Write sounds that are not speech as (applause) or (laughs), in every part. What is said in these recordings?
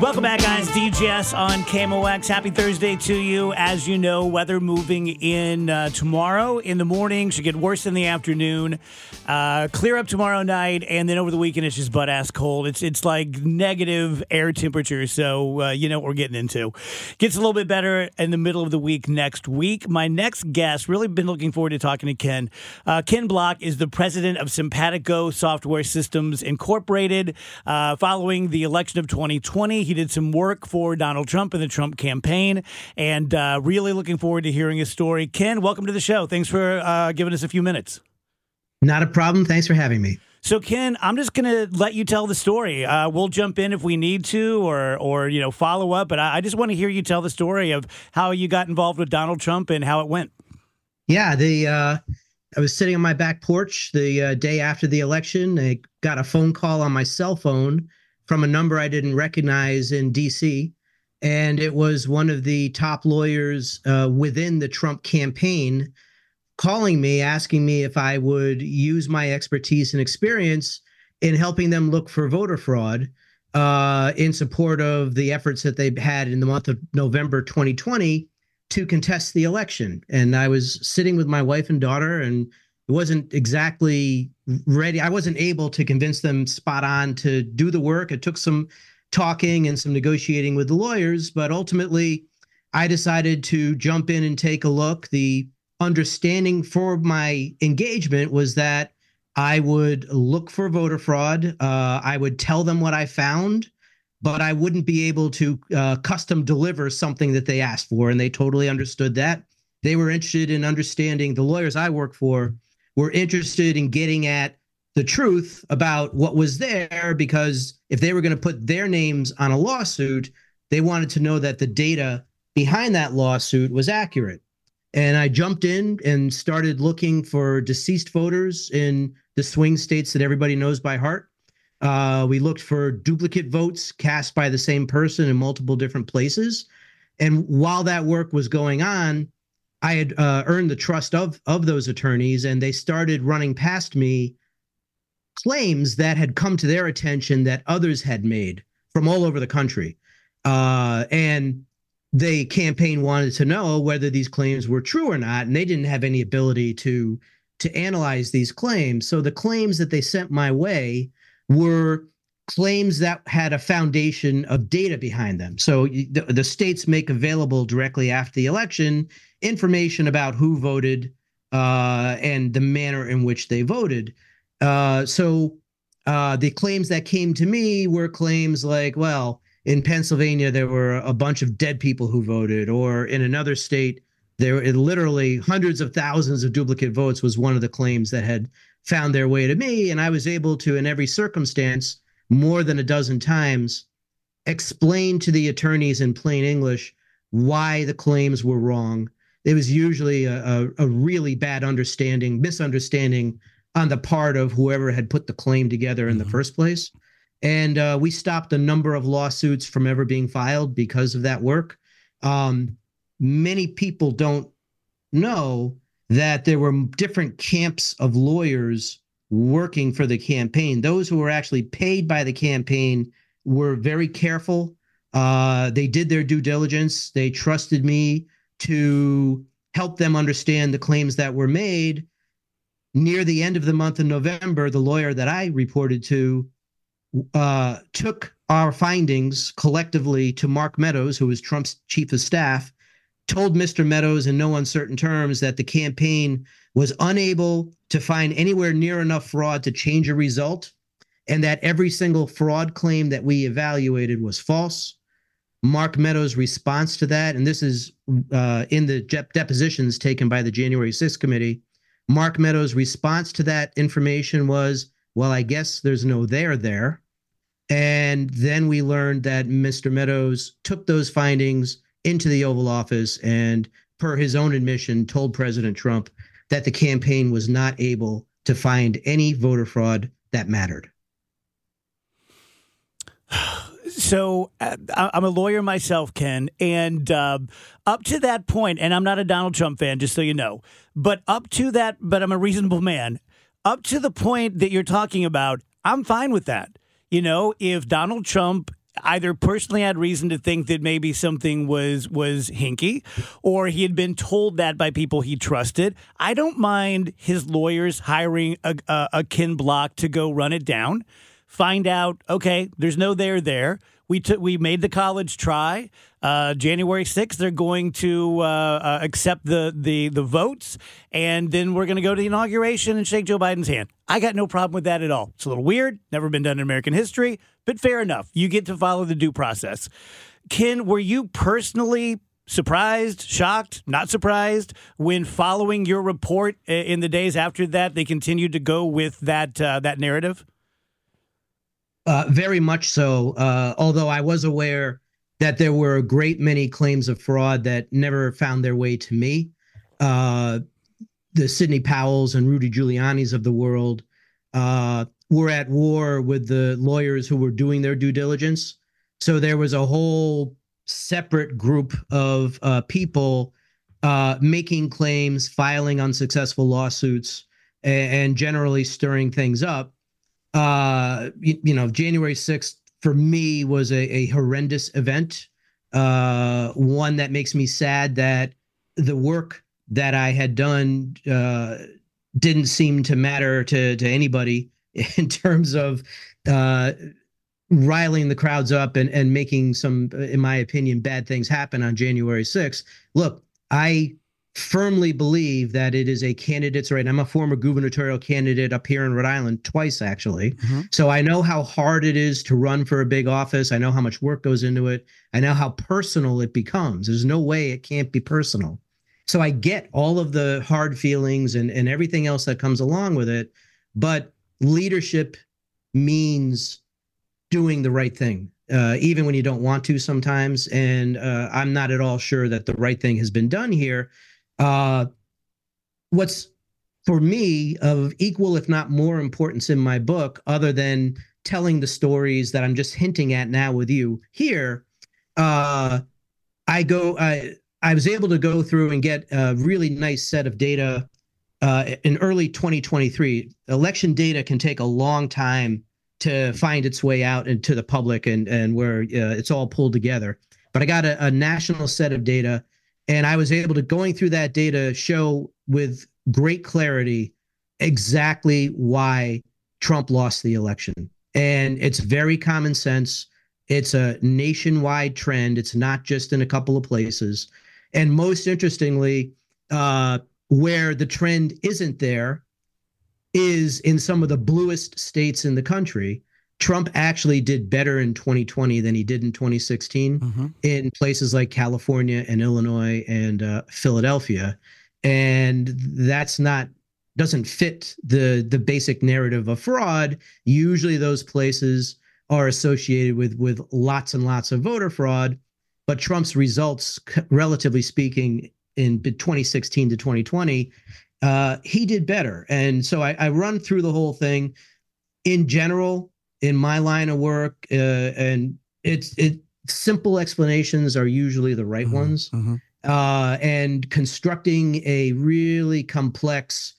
Welcome back, guys. DGS on KMOX. Happy Thursday to you. As you know, weather moving in uh, tomorrow in the morning should get worse in the afternoon. Uh, clear up tomorrow night, and then over the weekend it's just butt ass cold. It's it's like negative air temperature, so uh, you know what we're getting into. Gets a little bit better in the middle of the week next week. My next guest, really been looking forward to talking to Ken. Uh, Ken Block is the president of Simpatico Software Systems Incorporated. Uh, following the election of 2020. He did some work for Donald Trump in the Trump campaign, and uh, really looking forward to hearing his story. Ken, welcome to the show. Thanks for uh, giving us a few minutes. Not a problem. Thanks for having me. So, Ken, I'm just going to let you tell the story. Uh, we'll jump in if we need to, or or you know follow up. But I, I just want to hear you tell the story of how you got involved with Donald Trump and how it went. Yeah, the uh, I was sitting on my back porch the uh, day after the election. I got a phone call on my cell phone from a number I didn't recognize in DC. And it was one of the top lawyers uh, within the Trump campaign calling me, asking me if I would use my expertise and experience in helping them look for voter fraud uh, in support of the efforts that they had in the month of November 2020 to contest the election. And I was sitting with my wife and daughter, and it wasn't exactly ready. I wasn't able to convince them spot on to do the work. It took some talking and some negotiating with the lawyers, but ultimately, I decided to jump in and take a look. The understanding for my engagement was that I would look for voter fraud. Uh, I would tell them what I found, but I wouldn't be able to uh, custom deliver something that they asked for. And they totally understood that. They were interested in understanding the lawyers I work for were interested in getting at the truth about what was there because if they were going to put their names on a lawsuit, they wanted to know that the data behind that lawsuit was accurate. And I jumped in and started looking for deceased voters in the swing states that everybody knows by heart. Uh, we looked for duplicate votes cast by the same person in multiple different places. And while that work was going on, I had uh, earned the trust of of those attorneys, and they started running past me claims that had come to their attention that others had made from all over the country, uh, and the campaign wanted to know whether these claims were true or not, and they didn't have any ability to to analyze these claims. So the claims that they sent my way were claims that had a foundation of data behind them. So the, the states make available directly after the election information about who voted uh, and the manner in which they voted. Uh, so uh, the claims that came to me were claims like, well, in Pennsylvania there were a bunch of dead people who voted, or in another state there were literally hundreds of thousands of duplicate votes was one of the claims that had found their way to me, and I was able to, in every circumstance, more than a dozen times, explain to the attorneys in plain English why the claims were wrong it was usually a, a, a really bad understanding, misunderstanding on the part of whoever had put the claim together in mm-hmm. the first place. And uh, we stopped a number of lawsuits from ever being filed because of that work. Um, many people don't know that there were different camps of lawyers working for the campaign. Those who were actually paid by the campaign were very careful. Uh, they did their due diligence. They trusted me to help them understand the claims that were made. near the end of the month in November, the lawyer that I reported to uh, took our findings collectively to Mark Meadows, who was Trump's chief of staff, told Mr. Meadows in no uncertain terms that the campaign was unable to find anywhere near enough fraud to change a result, and that every single fraud claim that we evaluated was false. Mark Meadows' response to that, and this is uh, in the depositions taken by the January 6th committee. Mark Meadows' response to that information was, Well, I guess there's no there there. And then we learned that Mr. Meadows took those findings into the Oval Office and, per his own admission, told President Trump that the campaign was not able to find any voter fraud that mattered. (sighs) (sighs) (sighs) So uh, I'm a lawyer myself, Ken, and uh, up to that point, and I'm not a Donald Trump fan, just so you know, but up to that, but I'm a reasonable man. Up to the point that you're talking about, I'm fine with that. You know, if Donald Trump either personally had reason to think that maybe something was was hinky or he had been told that by people he trusted i don't mind his lawyers hiring a, a, a block to go run it down find out okay there's no there there we took we made the college try. Uh, January 6th, they're going to uh, uh, accept the, the the votes, and then we're going to go to the inauguration and shake Joe Biden's hand. I got no problem with that at all. It's a little weird, never been done in American history, but fair enough. You get to follow the due process. Ken, were you personally surprised, shocked, not surprised when following your report in the days after that they continued to go with that uh, that narrative? Uh, very much so. Uh, although I was aware that there were a great many claims of fraud that never found their way to me. Uh, the Sidney Powells and Rudy Giuliani's of the world uh, were at war with the lawyers who were doing their due diligence. So there was a whole separate group of uh, people uh, making claims, filing unsuccessful lawsuits, and, and generally stirring things up uh, you, you, know, January 6th for me was a, a horrendous event. Uh, one that makes me sad that the work that I had done uh, didn't seem to matter to to anybody (laughs) in terms of uh, riling the crowds up and and making some, in my opinion, bad things happen on January 6th. Look, I firmly believe that it is a candidate's right. I'm a former gubernatorial candidate up here in Rhode Island twice, actually. Mm-hmm. So I know how hard it is to run for a big office. I know how much work goes into it. I know how personal it becomes. There's no way it can't be personal. So I get all of the hard feelings and, and everything else that comes along with it. But leadership means doing the right thing. Uh, even when you don't want to sometimes. And uh, I'm not at all sure that the right thing has been done here. Uh, what's for me of equal, if not more importance in my book, other than telling the stories that I'm just hinting at now with you here, uh, I go. I I was able to go through and get a really nice set of data uh, in early 2023. Election data can take a long time to find its way out into the public and and where uh, it's all pulled together. But I got a, a national set of data and I was able to going through that data show with great clarity exactly why Trump lost the election. And it's very common sense. It's a nationwide trend. It's not just in a couple of places. And most interestingly, uh, where the trend isn't there is in some of the bluest states in the country. Trump actually did better in 2020 than he did in 2016 mm-hmm. in places like California and Illinois and uh, Philadelphia, and that's not doesn't fit the the basic narrative of fraud. Usually, those places are associated with with lots and lots of voter fraud, but Trump's results, relatively speaking, in 2016 to 2020, uh, he did better. And so I, I run through the whole thing. In general, in my line of work, uh, and it's it simple explanations are usually the right mm-hmm, ones. Mm-hmm. Uh, and constructing a really complex,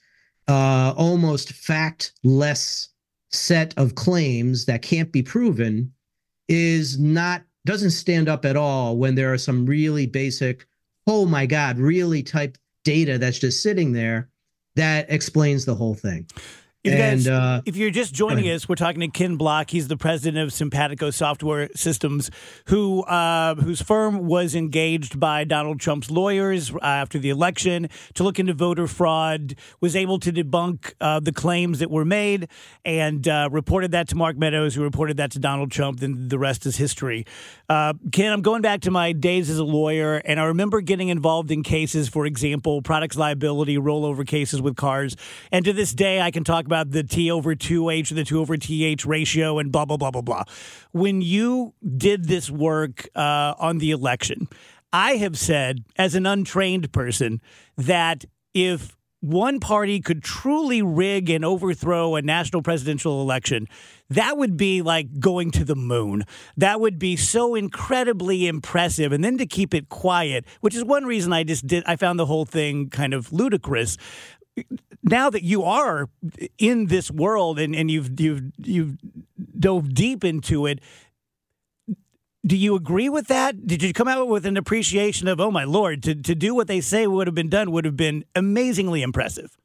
uh, almost factless set of claims that can't be proven is not doesn't stand up at all when there are some really basic, oh my God, really type data that's just sitting there that explains the whole thing. If, you guys, And, uh, if you're just joining us, we're talking to Ken Block. He's the president of Simpatico Software Systems, who uh, whose firm was engaged by Donald Trump's lawyers uh, after the election to look into voter fraud. Was able to debunk uh, the claims that were made and uh, reported that to Mark Meadows, who reported that to Donald Trump. Then the rest is history. Uh, Ken, I'm going back to my days as a lawyer, and I remember getting involved in cases, for example, products liability rollover cases with cars. And to this day, I can talk about the T over 2H or the 2 over TH ratio and blah, blah, blah, blah, blah. When you did this work uh, on the election, I have said, as an untrained person, that if one party could truly rig and overthrow a national presidential election, that would be like going to the moon. That would be so incredibly impressive. And then to keep it quiet, which is one reason I just did, I found the whole thing kind of ludicrous now that you are in this world and, and you've you've you've dove deep into it, do you agree with that? Did you come out with an appreciation of, oh my lord, to, to do what they say would have been done would have been amazingly impressive?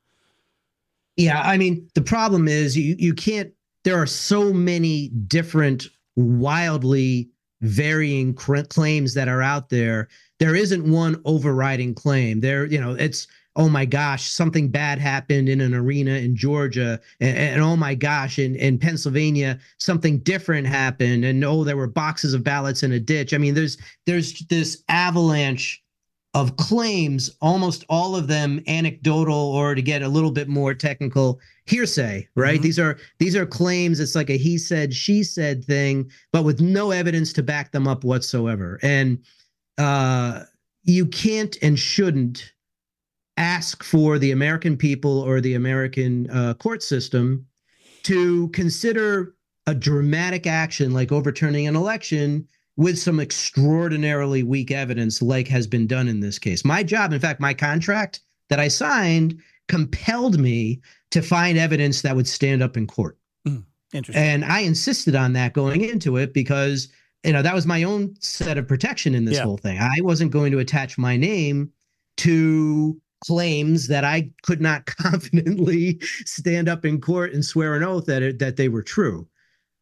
Yeah, I mean, the problem is you you can't. There are so many different, wildly varying claims that are out there. There isn't one overriding claim. There, you know, it's oh my gosh, something bad happened in an arena in Georgia, and, and oh my gosh, in in Pennsylvania, something different happened, and oh, there were boxes of ballots in a ditch. I mean, there's there's this avalanche of claims, almost all of them anecdotal or to get a little bit more technical, hearsay, right? Mhm. These are these are claims. It's like a he said, she said thing, but with no evidence to back them up whatsoever. And uh, you can't and shouldn't ask for the American people or the American uh, court system to consider a dramatic action like overturning an election with some extraordinarily weak evidence, like has been done in this case. My job, in fact, my contract that I signed compelled me to find evidence that would stand up in court. Interesting. And I insisted on that going into it because you know that was my own set of protection in this Yeah. whole thing. I wasn't going to attach my name to claims that I could not (laughs) confidently stand up in court and swear an oath that it, that they were true.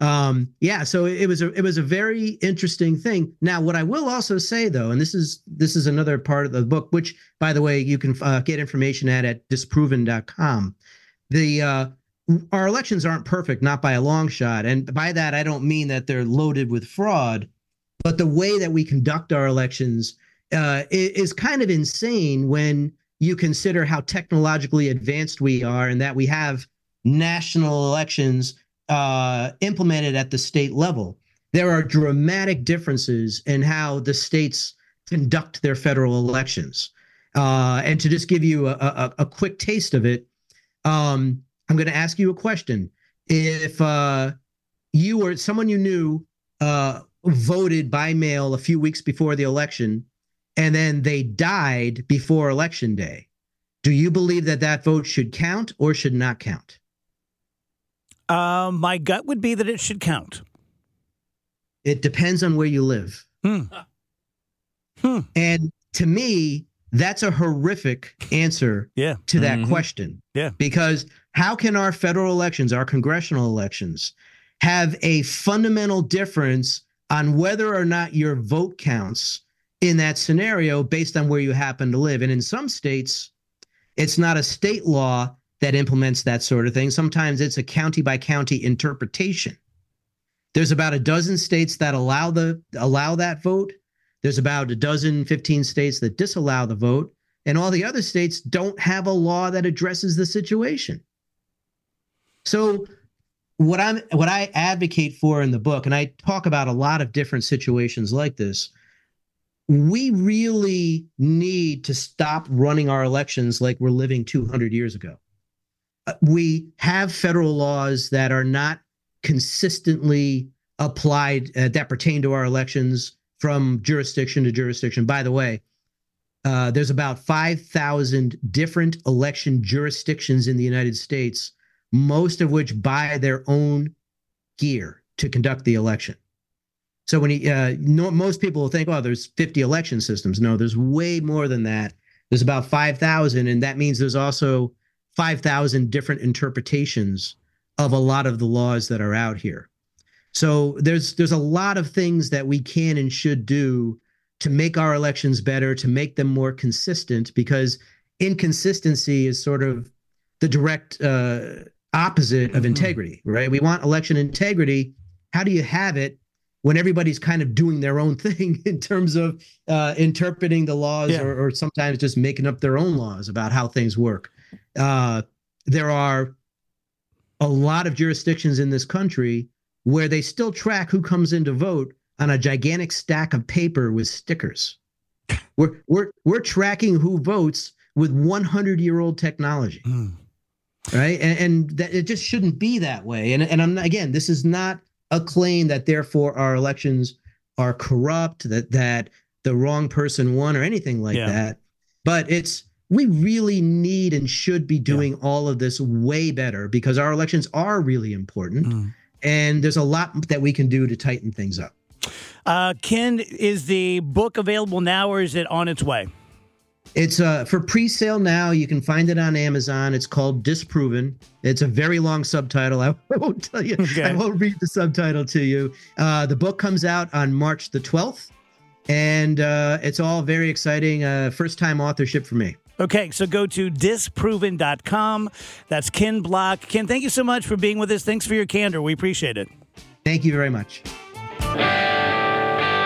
Um, yeah, so it was a it was a very interesting thing. Now, what I will also say though, and this is this is another part of the book, which by the way you can uh, get information at at disproven.com. The uh, our elections aren't perfect, not by a long shot. And by that, I don't mean that they're loaded with fraud, but the way that we conduct our elections uh, i- is kind of insane when you consider how technologically advanced we are and that we have national elections uh, implemented at the state level. There are dramatic differences in how the states conduct their federal elections. Uh, and to just give you a, a, a quick taste of it, um, I'm going to ask you a question. If uh, you or someone you knew uh, voted by mail a few weeks before the election, and then they died before election day, do you believe that that vote should count or should not count? Um, my gut would be that it should count. It depends on where you live. Hmm. Hmm. And to me, that's a horrific answer Yeah. to that Mhm. question. Yeah. Because how can our federal elections, our congressional elections, have a fundamental difference on whether or not your vote counts in that scenario based on where you happen to live? And in some states, it's not a state law that implements that sort of thing. Sometimes it's a county by county interpretation. There's about a dozen states that allow the allow that vote. There's about a dozen, 15 states that disallow the vote, and all the other states don't have a law that addresses the situation. So what I'm what I advocate for in the book, and I talk about a lot of different situations like this, we really need to stop running our elections like we're living 200 years ago. Uh, We have federal laws that are not consistently applied uh, that pertain to our elections from jurisdiction to jurisdiction. By the way, uh, there's about 5,000 different election jurisdictions in the United States, most of which buy their own gear to conduct the election. So when you, uh, no, most people will think, oh, there's 50 election systems. No, there's way more than that. There's about 5,000, and that means there's also 5,000 different interpretations of a lot of the laws that are out here. So there's there's a lot of things that we can and should do to make our elections better, to make them more consistent, because inconsistency is sort of the direct uh, opposite of mm-hmm. integrity, right? We want election integrity. How do you have it when everybody's kind of doing their own (laughs) thing in terms of uh, interpreting the laws yeah. or, or, sometimes just making up their own laws about how things work? Uh, there are a lot of jurisdictions in this country where they still track who comes in to vote on a gigantic stack of paper with stickers. (laughs) We're we're we're tracking who votes with 100 year old technology. Mm. Right. And, and that it just shouldn't be that way. And, and I'm not, again, this is not a claim that therefore our elections are corrupt, that, that the wrong person won or anything like yeah. that. But it's, we really need and should be doing yeah. all of this way better because our elections are really important. Mm. And there's a lot that we can do to tighten things up. Uh, Ken, is the book available now or is it on its way? It's uh, for pre-sale now. You can find it on Amazon. It's called Disproven. It's a very long subtitle. (laughs) I won't tell you. Okay. I won't read the subtitle to you. Uh, the book comes out on March the 12th, and uh, it's all very exciting. Uh, first-time authorship for me. Okay, so go to disproven.com. That's Ken Block. Ken, thank you so much for being with us. Thanks for your candor. We appreciate it. Thank you very much.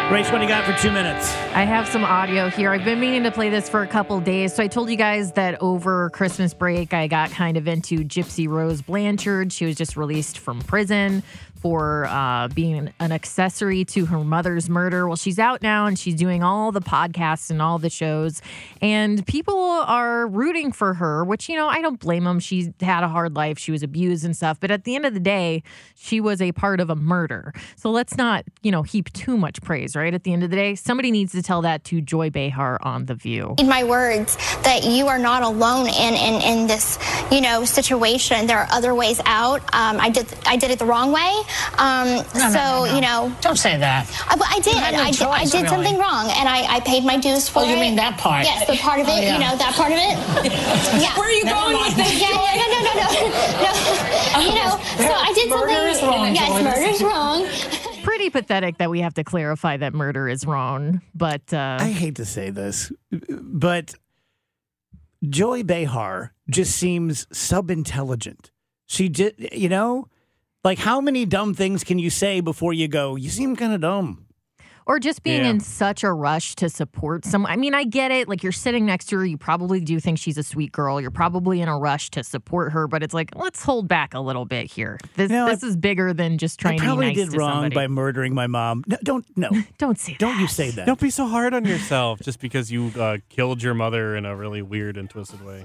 Grace, what do you got for two minutes? I have some audio here. I've been meaning to play this for a couple days. So I told you guys that over Christmas break, I got kind of into Gypsy Rose Blanchard. She was just released from prison for uh, being an accessory to her mother's murder. Well, she's out now and she's doing all the podcasts and all the shows, and people are rooting for her, which, you know, I don't blame them. She had a hard life, she was abused and stuff, but at the end of the day, she was a part of a murder. So let's not, you know, heap too much praise, right? At the end of the day, somebody needs to tell that to Joy Behar on The View. In my words, that you are not alone in, in, in this, you know, situation. There are other ways out. Um, I did I did it the wrong way. Um, no, so, no, no, you know. Don't say that. I, I did. I, choice, I, did really. something wrong, and I, I paid my dues for oh, it. you mean that part? Yes, the part of it, oh, yeah. you know, that part of it. (laughs) yeah. Where are you Never going mind. with this? Yeah, yeah, no, no, no, no. (laughs) no. you know, so I did murder something. Wrong, yes, murder is wrong. (laughs) Pretty pathetic that we have to clarify that murder is wrong, but. Uh, I hate to say this, but Joy Behar just seems sub intelligent. She did, you know, like, how many dumb things can you say before you go, you seem kind of dumb? Or just being yeah. in such a rush to support someone. I mean, I get it. Like, you're sitting next to her. You probably do think she's a sweet girl. You're probably in a rush to support her, but it's like, let's hold back a little bit here. This, you this I, is bigger than just trying I probably to be nice did wrong somebody. by murdering my mom. No, don't, no. (laughs) don't say that. Don't you say that. Don't be so hard on yourself just because you uh, killed your mother in a really weird and twisted way.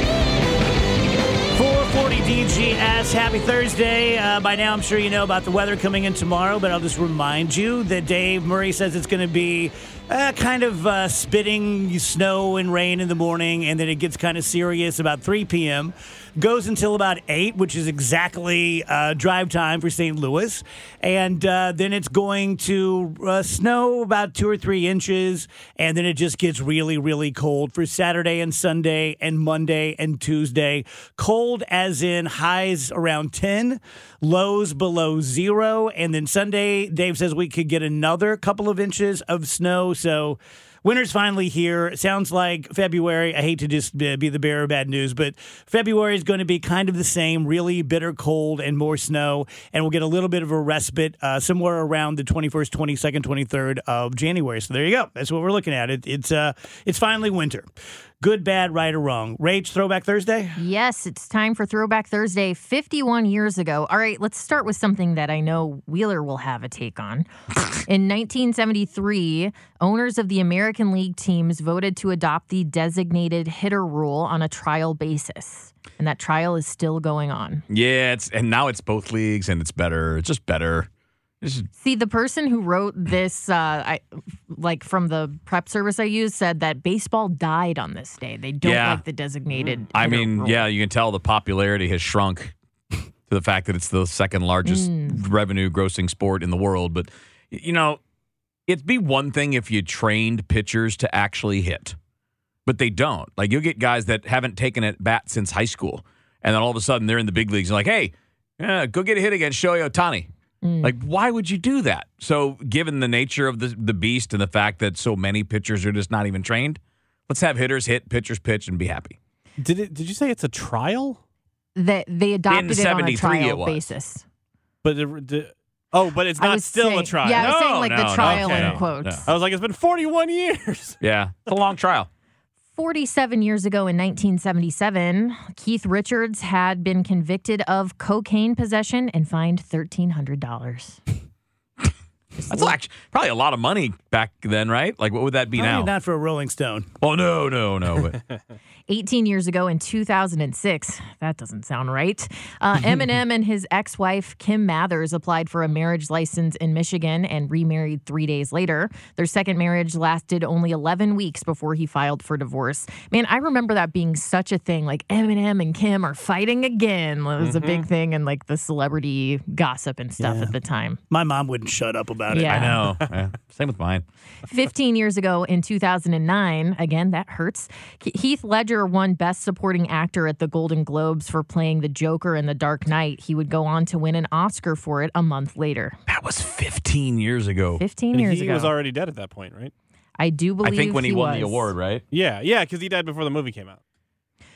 440 DGS. Happy Thursday. Uh, by now, I'm sure you know about the weather coming in tomorrow, but I'll just remind you that Dave Murray says it's going to be uh, kind of uh, spitting snow and rain in the morning, and then it gets kind of serious about 3 p.m. Goes until about 8, which is exactly uh, drive time for St. Louis. And uh, then it's going to uh, snow about two or three inches, and then it just gets really, really cold for Saturday and Sunday and Monday and Tuesday. Cold as in highs around 10, lows below zero. And then Sunday, Dave says we could get another couple of inches of snow. So winter's finally here. It sounds like February. I hate to just be the bearer of bad news, but February is going to be kind of the same really bitter cold and more snow. And we'll get a little bit of a respite uh, somewhere around the 21st, 22nd, 23rd of January. So there you go. That's what we're looking at. It, it's, uh, it's finally winter. Good, bad, right, or wrong. Rage Throwback Thursday? Yes, it's time for Throwback Thursday 51 years ago. All right, let's start with something that I know Wheeler will have a take on. (laughs) In 1973, owners of the American League teams voted to adopt the designated hitter rule on a trial basis. And that trial is still going on. Yeah, it's and now it's both leagues and it's better. It's just better. It's just- See, the person who wrote this, uh, I, like from the prep service I used, said that baseball died on this day. They don't Yeah. like the designated. I mean, rule. yeah, you can tell the popularity has shrunk to the fact that it's the second largest Mm. revenue grossing sport in the world. But you know, it'd be one thing if you trained pitchers to actually hit, but they don't. Like you'll get guys that haven't taken a bat since high school, and then all of a sudden they're in the big leagues and like, hey, yeah, go get a hit against Shohei Ohtani. Mm. Like, why would you do that? So, given the nature of the the beast and the fact that so many pitchers are just not even trained, let's have hitters hit, pitchers pitch, and be happy. Did it? Did you say it's a trial? that they adopted it on a 73 trial basis. But it, the, oh, but it's not was still a trial. yeah, I was saying like no, the no, trial okay, in no, quotes. no. I was like, it's been 41 years. Yeah, it's a long trial. 47 years ago in 1977, Keith Richards had been convicted of cocaine possession and fined $1,300. (laughs) That's actually probably a lot of money back then, right? Like, what would that be Probably now? not for a Rolling Stone. Oh no, no, no. (laughs) But 18 years ago in 2006, that doesn't sound right. Uh, (laughs) Eminem and his ex wife, Kim Mathers, applied for a marriage license in Michigan and remarried three days later. Their second marriage lasted only 11 weeks before he filed for divorce. Man, I remember that being such a thing. Like Eminem and Kim are fighting again. It was a big thing and like the celebrity gossip and stuff Yeah. at the time. My mom wouldn't shut up about it. Yeah. I know. (laughs) Yeah, Same with mine. 15 years ago in 2009, again, that hurts. Heath Ledger won Best Supporting Actor at the Golden Globes for playing the Joker in The Dark Knight. He would go on to win an Oscar for it a month later. That was 15 years ago. 15 And years he ago. He was already dead at that point, right? I do believe I think when he, won the award, right? Yeah, yeah, because he died before the movie came out.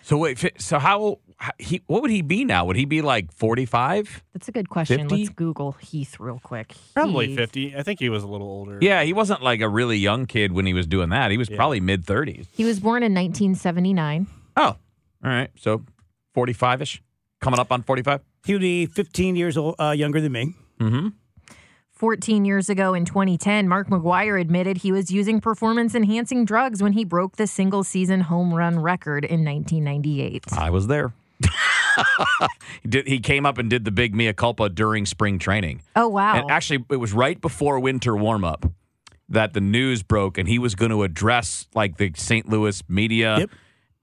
So wait, so how, how he? What would he be now? Would he be like 45? That's a good question. 50? Let's Google Heath real quick. Probably Heath. 50. I think he was a little older. Yeah, he wasn't like a really young kid when he was doing that. He was Yeah. probably mid 30s. He was born in 1979. Oh, all right. So 45 ish, coming up on 45. He would be 15 years old, uh, younger than me. Mm-hmm. 14 years ago in 2010, Mark McGwire admitted he was using performance enhancing drugs when he broke the single season home run record in 1998. I was there. (laughs) he, came up and did the big mea culpa during spring training. Oh, wow. And actually, it was right before winter warm up that the news broke, and he was going to address like the St. Louis media. Yep.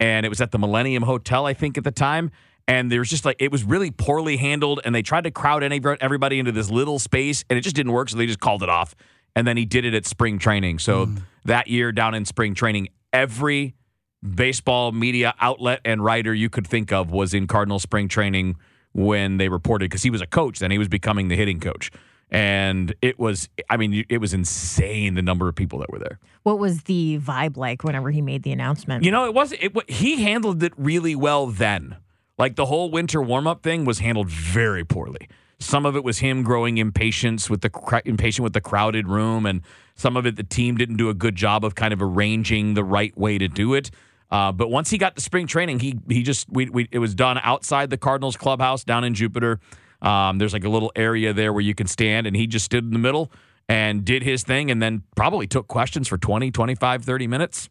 And it was at the Millennium Hotel, I think, at the time. And there was just like, it was really poorly handled, and they tried to crowd everybody into this little space, and it just didn't work. So they just called it off. And then he did it at spring training. So hmm. that year down in spring training, every baseball media outlet and writer you could think of was in Cardinal spring training when they reported because he was a coach then he was becoming the hitting coach and it was i mean it was insane the number of people that were there What was the vibe like whenever he made the announcement? you know it was it he handled it really well then like the whole winter warm-up thing was handled very poorly some of it was him growing impatience with the impatient with the crowded room and some of it the team didn't do a good job of kind of arranging the right way to do it uh, but once he got to spring training, he he just we, we it was done outside the Cardinals clubhouse down in Jupiter. Um, there's like a little area there where you can stand, and he just stood in the middle and did his thing, and then probably took questions for 20, 25, 30 minutes.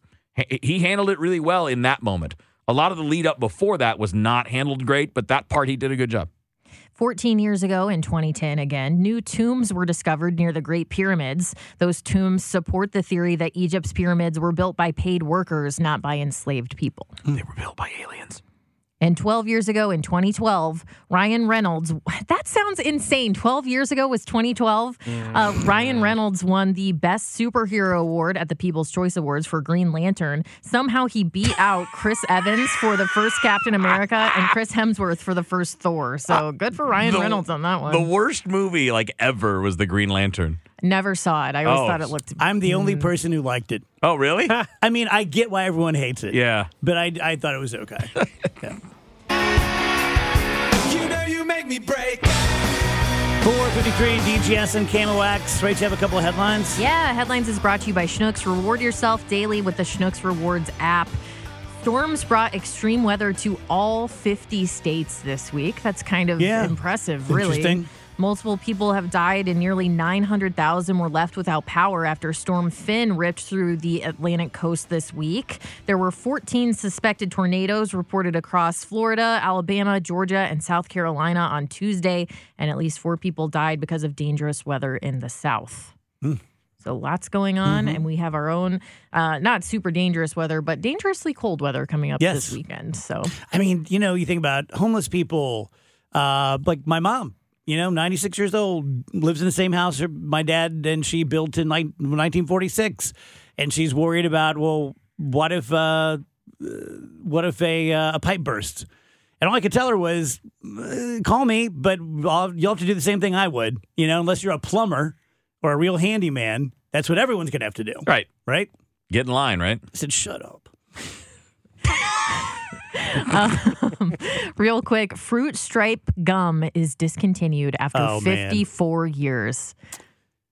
He handled it really well in that moment. A lot of the lead up before that was not handled great, but that part he did a good job. 14 years ago in 2010, again, new tombs were discovered near the Great Pyramids. Those tombs support the theory that Egypt's pyramids were built by paid workers, not by enslaved people. They were built by aliens. And 12 years ago in 2012, Ryan Reynolds, (laughs) that sounds insane. 12 years ago was 2012. Uh, Ryan Reynolds won the Best Superhero Award at the People's Choice Awards for Green Lantern. Somehow he beat out Chris (laughs) Evans for the first Captain America and Chris Hemsworth for the first Thor. So good for Ryan The- Reynolds on that one. The worst movie like ever was The Green Lantern. Never saw it. I always Oh. thought it looked. I'm the only mm. person who liked it. Oh, really? (laughs) I mean, I get why everyone hates it. Yeah. But I, I thought it was okay. (laughs) Yeah. You know you make me break. 453 DGS and KMOX. Right, you have a couple of headlines? Yeah, headlines is brought to you by Schnucks. Reward yourself daily with the Schnucks Rewards app. Storms brought extreme weather to all 50 states this week. That's kind of Yeah. impressive, really. Interesting. Multiple people have died and nearly 900,000 were left without power after Storm Finn ripped through the Atlantic coast this week. There were 14 suspected tornadoes reported across Florida, Alabama, Georgia, and South Carolina on Tuesday, and at least four people died because of dangerous weather in the South. So lots going on, Mm-hmm. and we have our own, uh, not super dangerous weather, but dangerously cold weather coming up Yes. this weekend. So I mean, you know, you think about homeless people, uh, like my mom, you know, 96 years old, lives in the same house my dad and she built in 1946. And she's worried about, well, what if, uh, what if a, uh, a pipe bursts? And all I could tell her was, uh, call me, but I'll, you'll have to do the same thing I would, you know, unless you're a plumber or a real handyman. That's what everyone's going to have to do. Right. Right? Get in line, right? I said, shut up. Um, (laughs) real quick, Fruit Stripe gum is discontinued after Oh, man. 54 years.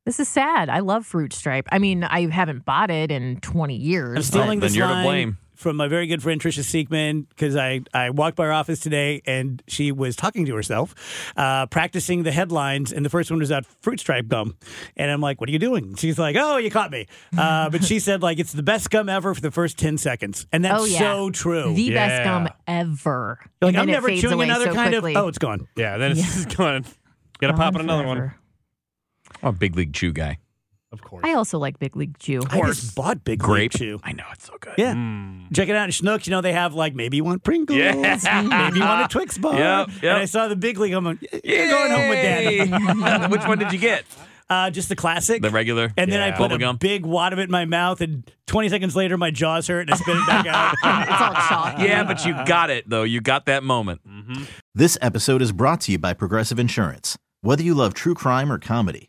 This is sad. I love Fruit Stripe. I mean, I haven't bought it in 20 years. I'm stealing but- this line from my very good friend Trisha Siegman because I, I walked by her office today and she was talking to herself, uh, practicing the headlines, and the first one was about fruit stripe gum, and I'm like, "What are you doing?" She's like, "Oh, you caught me," uh, (laughs) but she said like it's the best gum ever for the first ten seconds, and that's oh, yeah. so true. The best gum ever. You're like I'm never chewing another so kind quickly. of. Oh, it's gone. Yeah, then it's Yeah. gone. Gotta pop in another one. I'm a big league chew guy. Of course. I also like Big League Chew. I just bought Big Grape. League Chew. I know it's so good. Yeah. Hmm. Check it out at Schnucks. You know, they have like maybe you want Pringles, Yeah. maybe you want a Twix bar. Yep, And. I saw the big league. I'm like, you're going home with that. (laughs) Which one did you get? Uh, just the classic. The regular? And then I Yeah. put a Bubblegum? big wad of it in my mouth, and 20 seconds later, my jaws hurt, and I spit it back out. (laughs) it's all chalky. Yeah, but you got it, though. You got that moment. This episode is brought to you by Progressive Insurance. Whether you love true crime or comedy,